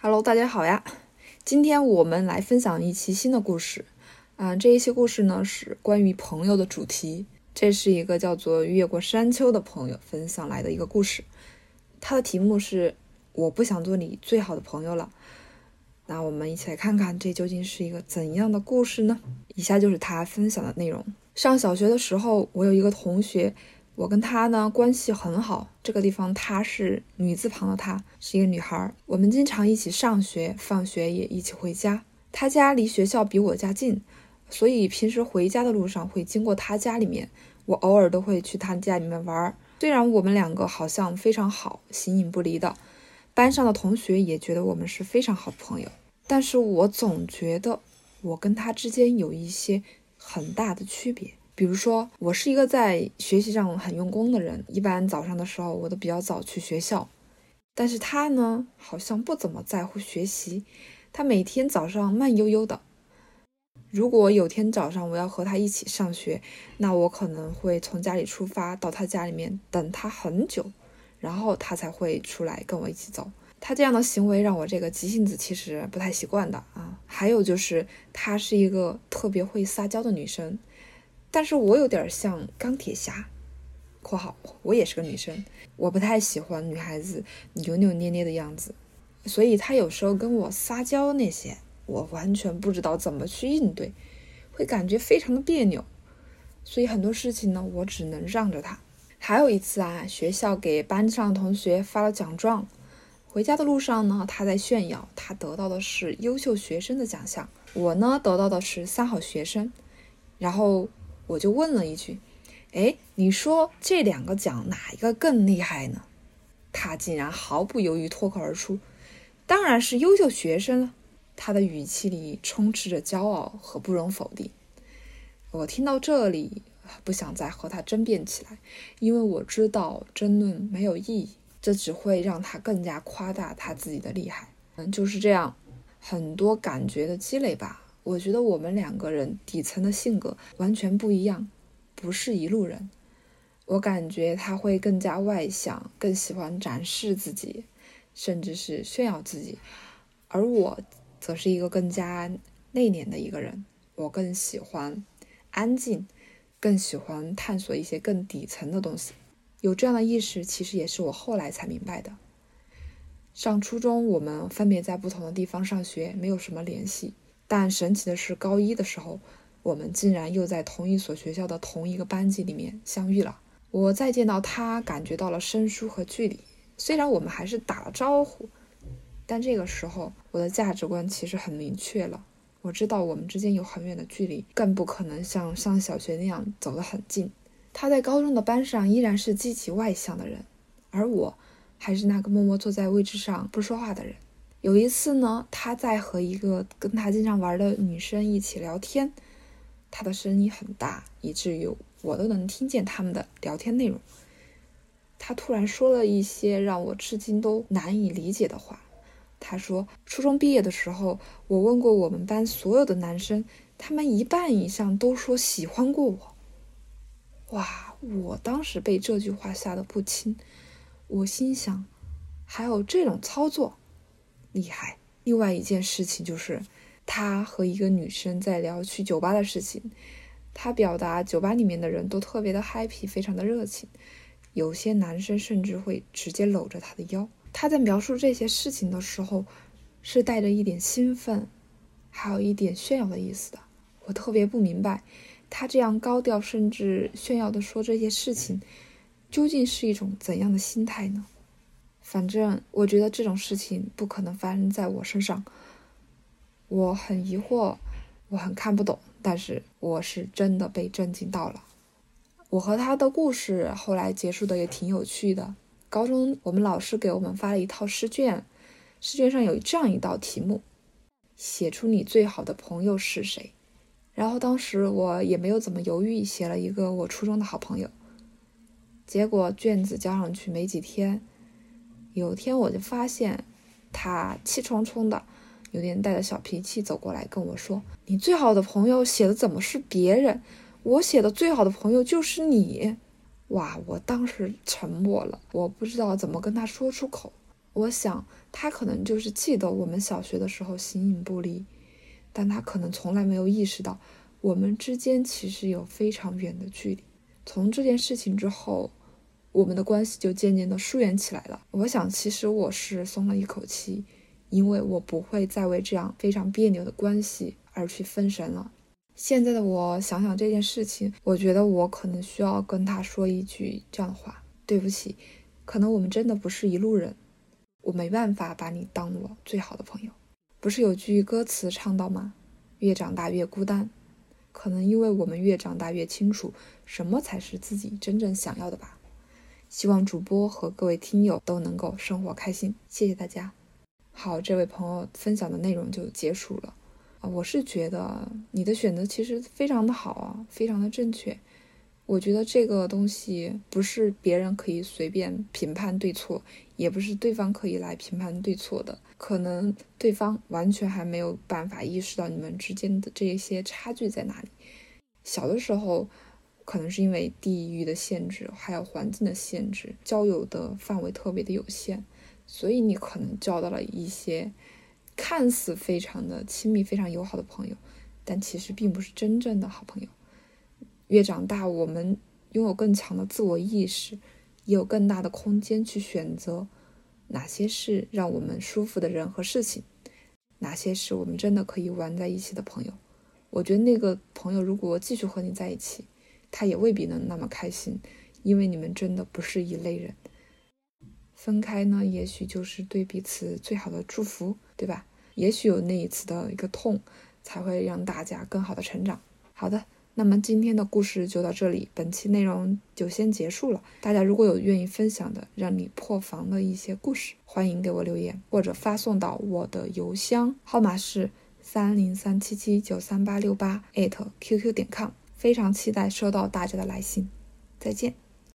Hello，大家好呀！今天我们来分享一期新的故事。啊，这一期故事呢是关于朋友的主题。这是一个叫做越过山丘的朋友分享来的一个故事。它的题目是“我不想做你最好的朋友了”。那我们一起来看看这究竟是一个怎样的故事呢？以下就是他分享的内容。上小学的时候，我有一个同学。我跟她呢关系很好，这个地方她是女字旁的她，是一个女孩。我们经常一起上学，放学也一起回家。她家离学校比我家近，所以平时回家的路上会经过她家里面。我偶尔都会去她家里面玩。虽然我们两个好像非常好，形影不离的，班上的同学也觉得我们是非常好朋友，但是我总觉得我跟她之间有一些很大的区别。比如说，我是一个在学习上很用功的人，一般早上的时候我都比较早去学校。但是他呢，好像不怎么在乎学习，他每天早上慢悠悠的。如果有天早上我要和他一起上学，那我可能会从家里出发到他家里面等他很久，然后他才会出来跟我一起走。他这样的行为让我这个急性子其实不太习惯的啊。还有就是，她是一个特别会撒娇的女生。但是我有点像钢铁侠（括号我也是个女生），我不太喜欢女孩子扭扭捏捏的样子，所以她有时候跟我撒娇那些，我完全不知道怎么去应对，会感觉非常的别扭，所以很多事情呢，我只能让着她。还有一次啊，学校给班上同学发了奖状，回家的路上呢，她在炫耀，她得到的是优秀学生的奖项，我呢得到的是三好学生，然后。我就问了一句：“哎，你说这两个奖哪一个更厉害呢？”他竟然毫不犹豫脱口而出：“当然是优秀学生了。”他的语气里充斥着骄傲和不容否定。我听到这里，不想再和他争辩起来，因为我知道争论没有意义，这只会让他更加夸大他自己的厉害。嗯，就是这样，很多感觉的积累吧。我觉得我们两个人底层的性格完全不一样，不是一路人。我感觉他会更加外向，更喜欢展示自己，甚至是炫耀自己，而我则是一个更加内敛的一个人。我更喜欢安静，更喜欢探索一些更底层的东西。有这样的意识，其实也是我后来才明白的。上初中，我们分别在不同的地方上学，没有什么联系。但神奇的是，高一的时候，我们竟然又在同一所学校的同一个班级里面相遇了。我再见到他，感觉到了生疏和距离。虽然我们还是打了招呼，但这个时候我的价值观其实很明确了。我知道我们之间有很远的距离，更不可能像上小学那样走得很近。他在高中的班上依然是积极外向的人，而我还是那个默默坐在位置上不说话的人。有一次呢，他在和一个跟他经常玩的女生一起聊天，他的声音很大，以至于我都能听见他们的聊天内容。他突然说了一些让我至今都难以理解的话。他说，初中毕业的时候，我问过我们班所有的男生，他们一半以上都说喜欢过我。哇，我当时被这句话吓得不轻。我心想，还有这种操作？厉害！另外一件事情就是，他和一个女生在聊去酒吧的事情。他表达酒吧里面的人都特别的 happy，非常的热情，有些男生甚至会直接搂着他的腰。他在描述这些事情的时候，是带着一点兴奋，还有一点炫耀的意思的。我特别不明白，他这样高调甚至炫耀的说这些事情，究竟是一种怎样的心态呢？反正我觉得这种事情不可能发生在我身上，我很疑惑，我很看不懂，但是我是真的被震惊到了。我和他的故事后来结束的也挺有趣的。高中我们老师给我们发了一套试卷，试卷上有这样一道题目：写出你最好的朋友是谁。然后当时我也没有怎么犹豫，写了一个我初中的好朋友。结果卷子交上去没几天。有天我就发现，他气冲冲的，有点带着小脾气走过来跟我说：“你最好的朋友写的怎么是别人？我写的最好的朋友就是你。”哇！我当时沉默了，我不知道怎么跟他说出口。我想他可能就是记得我们小学的时候形影不离，但他可能从来没有意识到我们之间其实有非常远的距离。从这件事情之后，我们的关系就渐渐的疏远起来了。我想，其实我是松了一口气，因为我不会再为这样非常别扭的关系而去分神了。现在的我想想这件事情，我觉得我可能需要跟他说一句这样的话：对不起，可能我们真的不是一路人。我没办法把你当我最好的朋友，不是有句歌词唱到吗？越长大越孤单，可能因为我们越长大越清楚什么才是自己真正想要的吧。希望主播和各位听友都能够生活开心，谢谢大家。好，这位朋友分享的内容就结束了啊，我是觉得你的选择其实非常的好啊，非常的正确。我觉得这个东西不是别人可以随便评判对错，也不是对方可以来评判对错的。可能对方完全还没有办法意识到你们之间的这些差距在哪里。小的时候，可能是因为地域的限制，还有环境的限制，交友的范围特别的有限，所以你可能交到了一些看似非常的亲密、非常友好的朋友，但其实并不是真正的好朋友。越长大，我们拥有更强的自我意识，也有更大的空间去选择哪些是让我们舒服的人和事情，哪些是我们真的可以玩在一起的朋友。我觉得那个朋友如果继续和你在一起，他也未必能那么开心，因为你们真的不是一类人。分开呢，也许就是对彼此最好的祝福，对吧？也许有那一次的一个痛，才会让大家更好的成长。好的。那么今天的故事就到这里，本期内容就先结束了。大家如果有愿意分享的让你破防的一些故事，欢迎给我留言或者发送到我的邮箱，号码是三零三七七九三八六八艾特 qq 点 com。非常期待收到大家的来信，再见。